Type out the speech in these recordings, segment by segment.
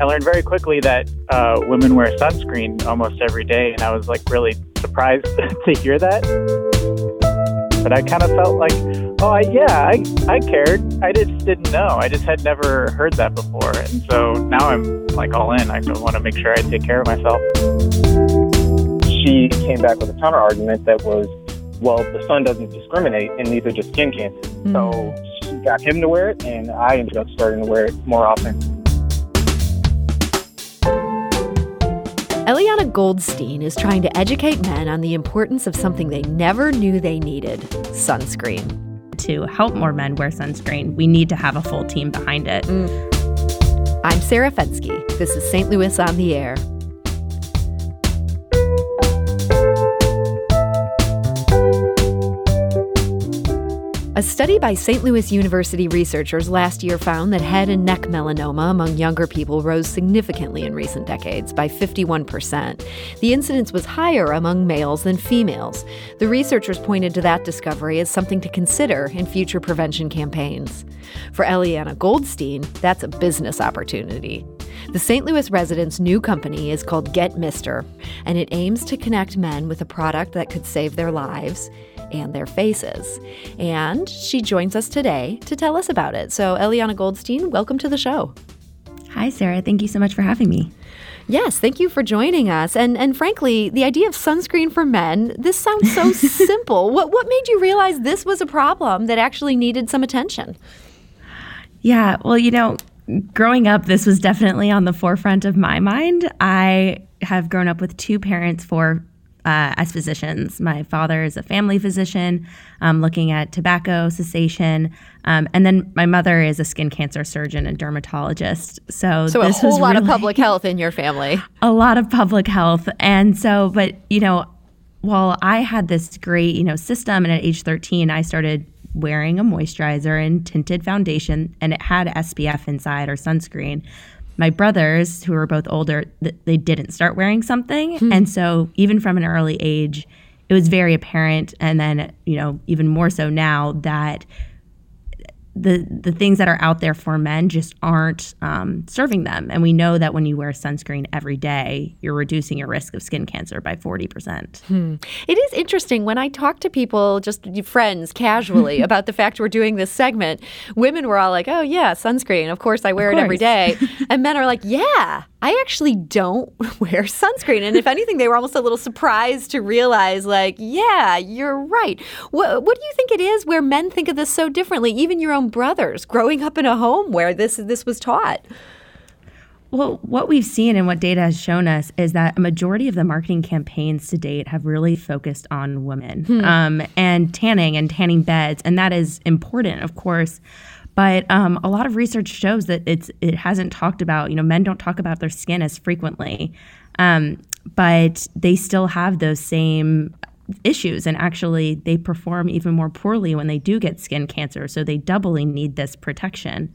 I learned very quickly that uh, women wear sunscreen almost every day, and I was like really surprised to hear that. But I kind of felt like, oh, I, yeah, I, I cared. I just didn't know. I just had never heard that before. And so now I'm like all in. I want to make sure I take care of myself. She came back with a counter argument that was, well, the sun doesn't discriminate, and neither does skin cancer. Mm. So she got him to wear it, and I ended up starting to wear it more often. Eliana Goldstein is trying to educate men on the importance of something they never knew they needed sunscreen. To help more men wear sunscreen, we need to have a full team behind it. Mm. I'm Sarah Fenske. This is St. Louis on the Air. A study by St. Louis University researchers last year found that head and neck melanoma among younger people rose significantly in recent decades by 51%. The incidence was higher among males than females. The researchers pointed to that discovery as something to consider in future prevention campaigns. For Eliana Goldstein, that's a business opportunity. The St. Louis resident's new company is called Get Mister, and it aims to connect men with a product that could save their lives and their faces. And she joins us today to tell us about it. So, Eliana Goldstein, welcome to the show. Hi, Sarah. Thank you so much for having me. Yes, thank you for joining us. And and frankly, the idea of sunscreen for men, this sounds so simple. What what made you realize this was a problem that actually needed some attention? Yeah, well, you know, growing up this was definitely on the forefront of my mind. I have grown up with two parents for uh, as physicians. My father is a family physician, um, looking at tobacco cessation, um, and then my mother is a skin cancer surgeon and dermatologist. So, so a whole lot really, of public health in your family. A lot of public health, and so, but you know, while I had this great you know system, and at age 13, I started wearing a moisturizer and tinted foundation, and it had SPF inside or sunscreen my brothers who were both older they didn't start wearing something hmm. and so even from an early age it was very apparent and then you know even more so now that the the things that are out there for men just aren't um, serving them. And we know that when you wear sunscreen every day, you're reducing your risk of skin cancer by 40%. Hmm. It is interesting when I talk to people, just friends, casually about the fact we're doing this segment. Women were all like, "Oh yeah, sunscreen. Of course, I wear it every day," and men are like, "Yeah." I actually don't wear sunscreen. And if anything, they were almost a little surprised to realize, like, yeah, you're right. What, what do you think it is where men think of this so differently? Even your own brothers growing up in a home where this, this was taught. Well, what we've seen and what data has shown us is that a majority of the marketing campaigns to date have really focused on women hmm. um, and tanning and tanning beds. And that is important, of course. But um, a lot of research shows that it's it hasn't talked about. You know, men don't talk about their skin as frequently, um, but they still have those same issues and actually they perform even more poorly when they do get skin cancer so they doubly need this protection.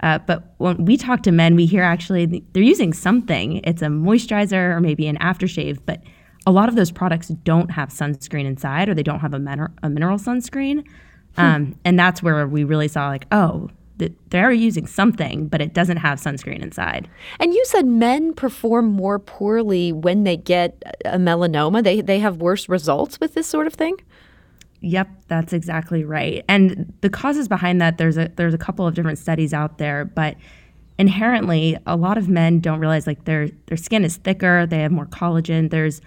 Uh, but when we talk to men we hear actually they're using something. It's a moisturizer or maybe an aftershave but a lot of those products don't have sunscreen inside or they don't have a, min- a mineral sunscreen Hmm. Um, and that's where we really saw like, oh, they're using something, but it doesn't have sunscreen inside. And you said men perform more poorly when they get a melanoma. They they have worse results with this sort of thing. Yep, that's exactly right. And the causes behind that, there's a there's a couple of different studies out there, but inherently, a lot of men don't realize like their their skin is thicker, they have more collagen. There's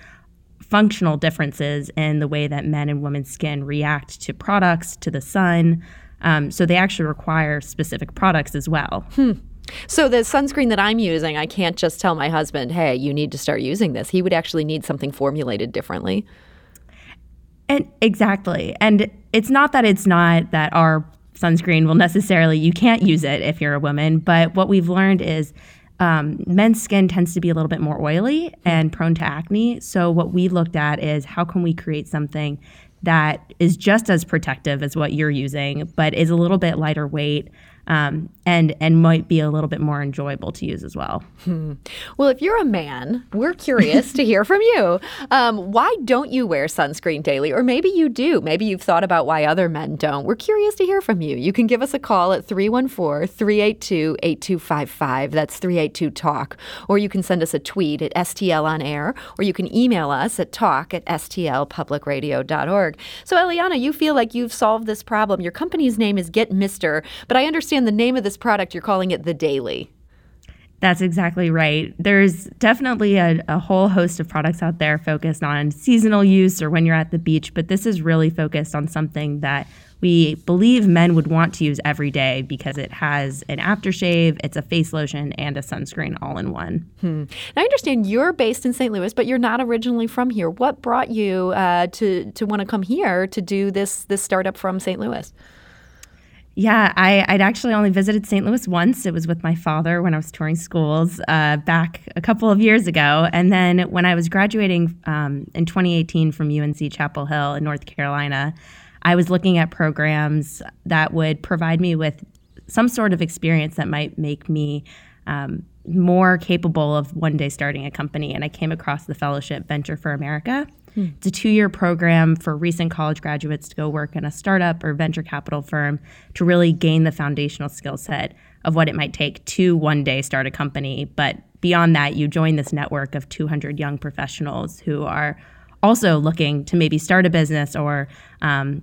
functional differences in the way that men and women's skin react to products, to the sun. Um, so they actually require specific products as well. Hmm. So the sunscreen that I'm using, I can't just tell my husband, "Hey, you need to start using this." He would actually need something formulated differently. And exactly. And it's not that it's not that our sunscreen will necessarily you can't use it if you're a woman, but what we've learned is um, men's skin tends to be a little bit more oily and prone to acne. So, what we looked at is how can we create something that is just as protective as what you're using, but is a little bit lighter weight um, and and might be a little bit more enjoyable to use as well. Hmm. Well, if you're a man, we're curious to hear from you. Um, why don't you wear sunscreen daily? Or maybe you do. Maybe you've thought about why other men don't. We're curious to hear from you. You can give us a call at 314 382 8255. That's 382 Talk. Or you can send us a tweet at STL on air, or you can email us at talk at stlpublicradio.org. So, Eliana, you feel like you've solved this problem. Your company's name is Get Mister, but I understand the name of this product, you're calling it The Daily. That's exactly right. There's definitely a, a, whole host of products out there focused on seasonal use or when you're at the beach, but this is really focused on something that we believe men would want to use every day because it has an aftershave, it's a face lotion, and a sunscreen all in one. Hmm. Now, I understand you're based in St. Louis, but you're not originally from here. What brought you uh, to to want to come here to do this this startup from St. Louis? Yeah, I, would actually only visited St. Louis once. It was with my father when I was touring schools uh, back a couple of years ago. And then when I was graduating um, in 2018 from UNC Chapel Hill in North Carolina, I was looking at programs that would provide me with some sort of experience that might make me um, more capable of one day starting a company. And I came across the fellowship Venture for America. Hmm. It's a two year program for recent college graduates to go work in a startup or venture capital firm to really gain the foundational skill set of what it might take to one day start a company. But beyond that, you join this network of 200 young professionals who are also looking to maybe start a business or um,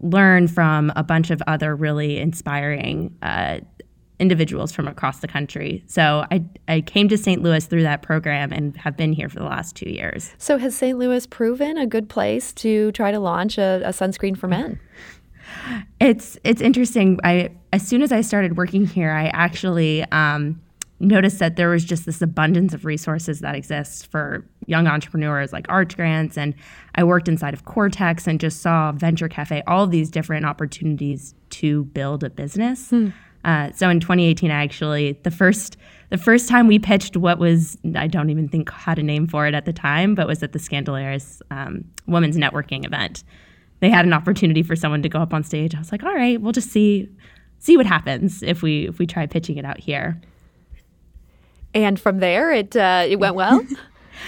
learn from a bunch of other really inspiring uh, individuals from across the country. So I, I came to St. Louis through that program and have been here for the last two years. So has St. Louis proven a good place to try to launch a, a sunscreen for men? It's it's interesting. I as soon as I started working here, I actually um, noticed that there was just this abundance of resources that exists for young entrepreneurs like Arch Grants. And I worked inside of Cortex and just saw Venture Cafe, all these different opportunities to build a business. Hmm. Uh, so in 2018, I actually the first the first time we pitched what was I don't even think had a name for it at the time, but was at the Skandalaris um, Women's Networking event. They had an opportunity for someone to go up on stage. I was like, all right, we'll just see see what happens if we if we try pitching it out here. And from there, it uh, it went well.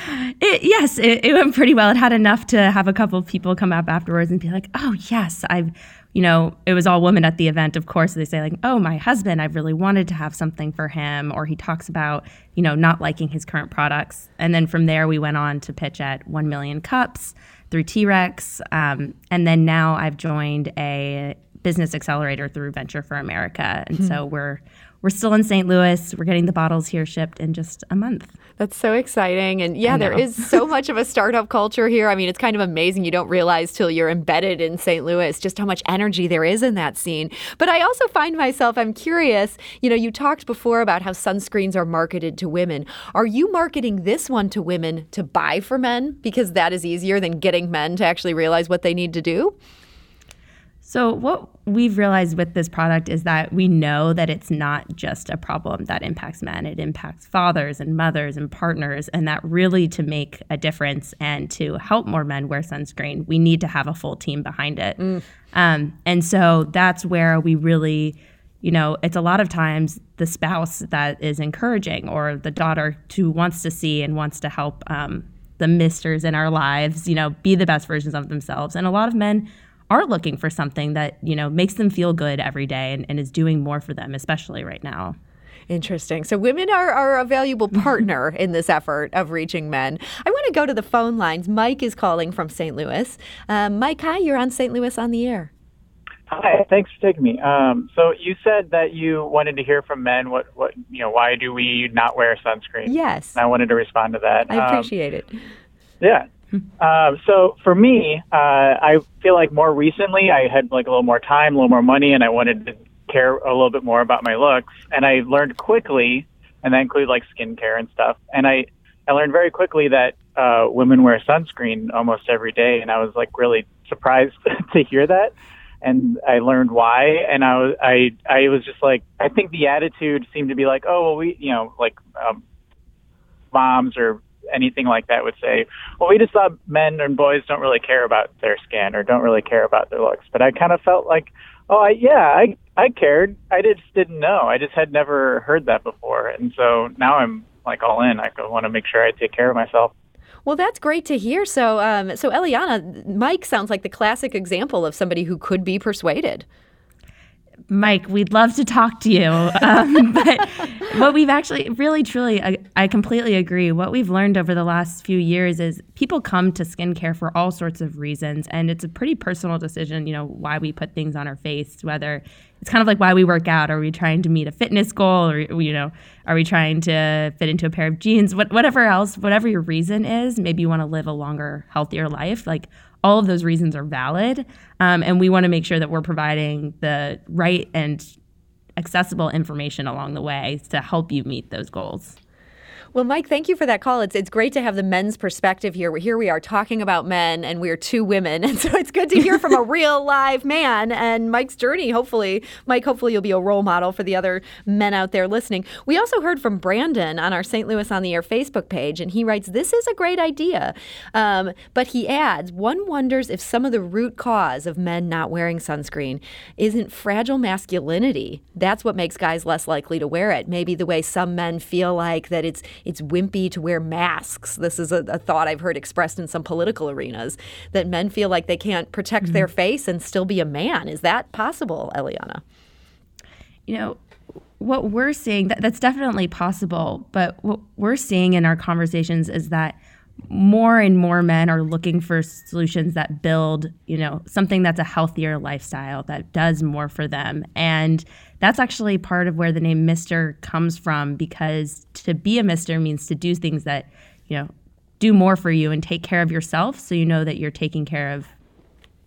It, yes, it, it, went pretty well. It had enough to have a couple of people come up afterwards and be like, "Oh, yes, I've you know, it was all women at the event, of course. They say, like, oh, my husband, I've really wanted to have something for him. Or he talks about, you know, not liking his current products. And then from there, we went on to pitch at 1 million cups through T Rex. Um, and then now I've joined a business accelerator through Venture for America. And hmm so we're, we're still in St. Louis. We're getting the bottles here shipped in just a month. That's so exciting. And yeah, there is so much of a startup culture here. I mean, it's kind of amazing. You don't realize till you're embedded in St. Louis just how much energy there is in that scene. But I also find myself, I'm curious, you know, you talked before about how sunscreens are marketed to women. Are you marketing this one to women to buy for men because that is easier than getting men to actually realize what they need to do? So, what we've realized with this product is that we know that it's not just a problem that impacts men, it impacts fathers and mothers and partners. And that really, to make a difference and to help more men wear sunscreen, we need to have a full team behind it. Mm. Um, and so, that's where we really you know, it's a lot of times the spouse that is encouraging or the daughter who wants to see and wants to help um, the misters in our lives, you know, be the best versions of themselves. And a lot of men are looking for something that you know makes them feel good every day and, and is doing more for them especially right now Interesting. So women are, are a valuable partner in this effort of reaching men. I want to go to the phone lines. Mike is calling from St. Louis. Um, Mike, hi, you're on St. Louis on the air. Hi, thanks for taking me. Um, so you said that you wanted to hear from men. What, what, you know, why do we not wear sunscreen? Yes. And I wanted to respond to that. I appreciate um, it. Yeah. Uh, so for me, uh, I feel like more recently I had like a little more time, a little more money, and I wanted to care a little bit more about my looks. And I learned quickly, and that included like skincare and stuff. And I, I learned very quickly that uh, women wear sunscreen almost every day, and I was like really surprised to hear that. And I learned why, and I was I I was just like I think the attitude seemed to be like oh well we you know like um, moms or anything like that would say, well, we just thought men and boys don't really care about their skin or don't really care about their looks. But I kind of felt like, oh, I, yeah, I I cared. I just didn't know. I just had never heard that before, and so now I'm like all in. I want to make sure I take care of myself. Well, that's great to hear. So, um, so Eliana, Mike sounds like the classic example of somebody who could be persuaded. Mike, we'd love to talk to you. Um, but what we've actually, really, truly, I, I, completely agree. What we've learned over the last few years is people come to skincare for all sorts of reasons. And it's a pretty personal decision, you know, why we put things on our face, whether it's kind of like why we work out. Are we trying to meet a fitness goal or, you know, are we trying to fit into a pair of jeans? What, whatever else, whatever your reason is, maybe you want to live a longer, healthier life. Like all of those reasons are valid. Um, and we want to make sure that we're providing the right and accessible information along the way to help you meet those goals. Well, Mike, thank you for that call. It's it's great to have the men's perspective here. Here we are talking about men, and we're two women, and so it's good to hear from a real live man and Mike's journey. Hopefully, Mike, hopefully you'll be a role model for the other men out there listening. We also heard from Brandon on our St. Louis on the Air Facebook page, and he writes, "This is a great idea," um, but he adds, "One wonders if some of the root cause of men not wearing sunscreen isn't fragile masculinity. That's what makes guys less likely to wear it. Maybe the way some men feel like that it's it's wimpy to wear masks. This is a, a, thought I've heard expressed in some political arenas that men feel like they can't protect mm-hmm. their face and still be a man. Is that possible, Eliana? You know, what we're seeing that, that's definitely possible, but what we're seeing in our conversations is that more and more men are looking for solutions that build, you know, something that's a healthier lifestyle that does more for them. And that's actually part of where the name Mister comes from because to be a Mister means to do things that, you know, do more for you and take care of yourself so you know that you're taking care of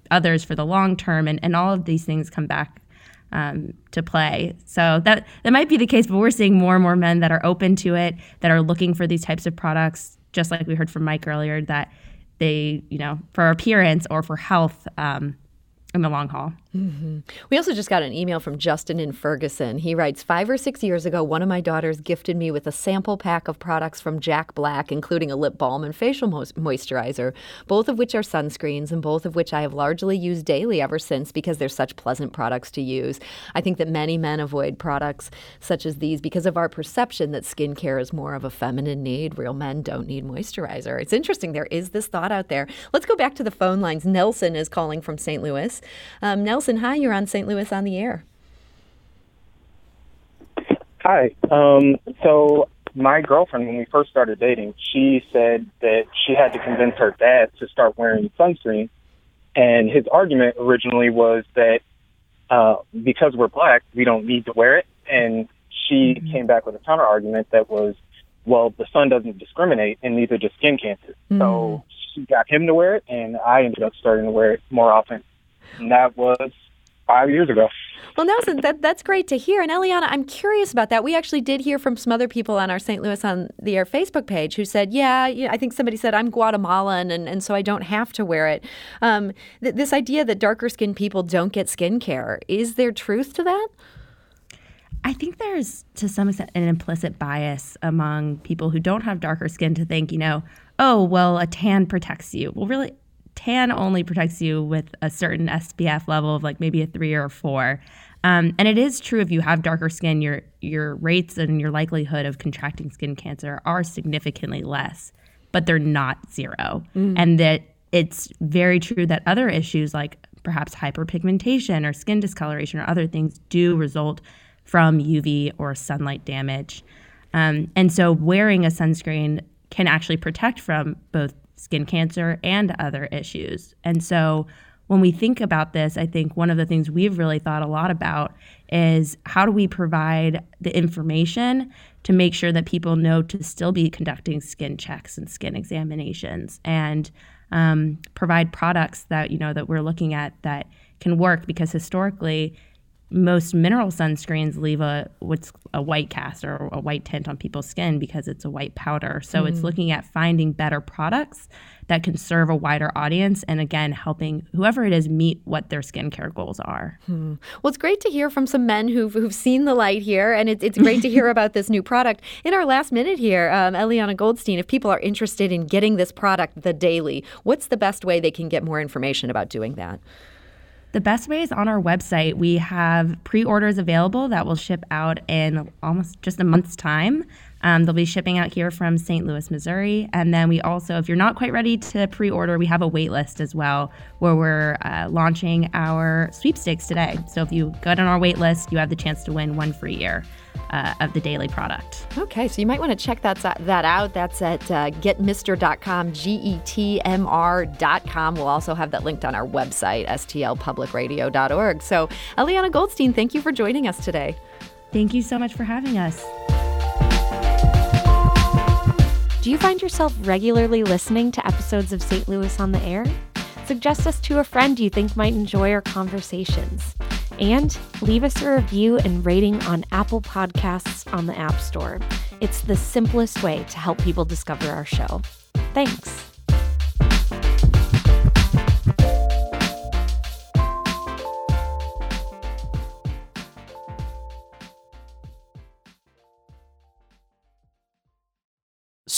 others for the long term and, and all of these things come back um, to play. So that that might be the case, but we're seeing more and more men that are open to it, that are looking for these types of products, just like we heard from Mike earlier, that they, you know, for appearance or for health, um, in the long haul. Mm-hmm. We also just got an email from Justin in Ferguson. He writes Five or six years ago, one of my daughters gifted me with a sample pack of products from Jack Black, including a lip balm and facial mo- moisturizer, both of which are sunscreens and both of which I have largely used daily ever since because they're such pleasant products to use. I think that many men avoid products such as these because of our perception that skincare is more of a feminine need. Real men don't need moisturizer. It's interesting. There is this thought out there. Let's go back to the phone lines. Nelson is calling from St. Louis. Um, Nelson, hi, you're on St. Louis on the air. Hi. Um, so my girlfriend, when we first started dating, she said that she had to convince her dad to start wearing sunscreen. And his argument originally was that uh, because we're black, we don't need to wear it. And she mm-hmm. came back with a counter argument that was, well, the sun doesn't discriminate, and neither does skin cancer. Mm-hmm. So she got him to wear it, and I ended up starting to wear it more often and that was five years ago. Well, Nelson, that, that's great to hear. And Eliana, I'm curious about that. We actually did hear from some other people on our St. Louis on the Air Facebook page who said, yeah, I think somebody said, I'm Guatemalan, and, and so I don't have to wear it. Um, th- this idea that darker skinned people don't get skin care, is there truth to that? I think there's, to some extent, an implicit bias among people who don't have darker skin to think, you know, oh, well, a tan protects you. Well, really, tan only protects you with a certain SPF level of like maybe a three or a four. Um, and it is true if you have darker skin, your your rates and your likelihood of contracting skin cancer are significantly less, but they're not zero. Mm. And that it's very true that other issues like perhaps hyperpigmentation or skin discoloration or other things do result from UV or sunlight damage. Um, and so wearing a sunscreen can actually protect from both skin cancer, and other issues. And so when we think about this, I think one of the things we've really thought a lot about is how do we provide the information to make sure that people know to still be conducting skin checks and skin examinations and um, provide products that you know that we're looking at that can work because historically most mineral sunscreens leave a what's a white cast or a white tint on people's skin because it's a white powder. So mm. it's looking at finding better products that can serve a wider audience and again helping whoever it is meet what their skincare goals are. Hmm. Well, it's great to hear from some men who've, who've seen the light here, and it's, it's great to hear about this new product. In our last minute here, um, Eliana Goldstein, if people are interested in getting this product, the daily, what's the best way they can get more information about doing that? The best way is on our website. We have pre orders available that will ship out in almost just a month's time. Um, they'll be shipping out here from St. Louis, Missouri. And then we also, if you're not quite ready to pre order, we have a wait list as well where we're uh, launching our sweepstakes today. So if you get on our wait list, you have the chance to win one free year. Uh, of the daily product. Okay, so you might want to check that, that out. That's at uh, getmr.com, G E T M R.com. We'll also have that linked on our website, stlpublicradio.org. So, Eliana Goldstein, thank you for joining us today. Thank you so much for having us. Do you find yourself regularly listening to episodes of St. Louis on the Air? Suggest us to a friend you think might enjoy our conversations. And leave us a review and rating on Apple Podcasts on the App Store. It's the simplest way to help people discover our show. Thanks.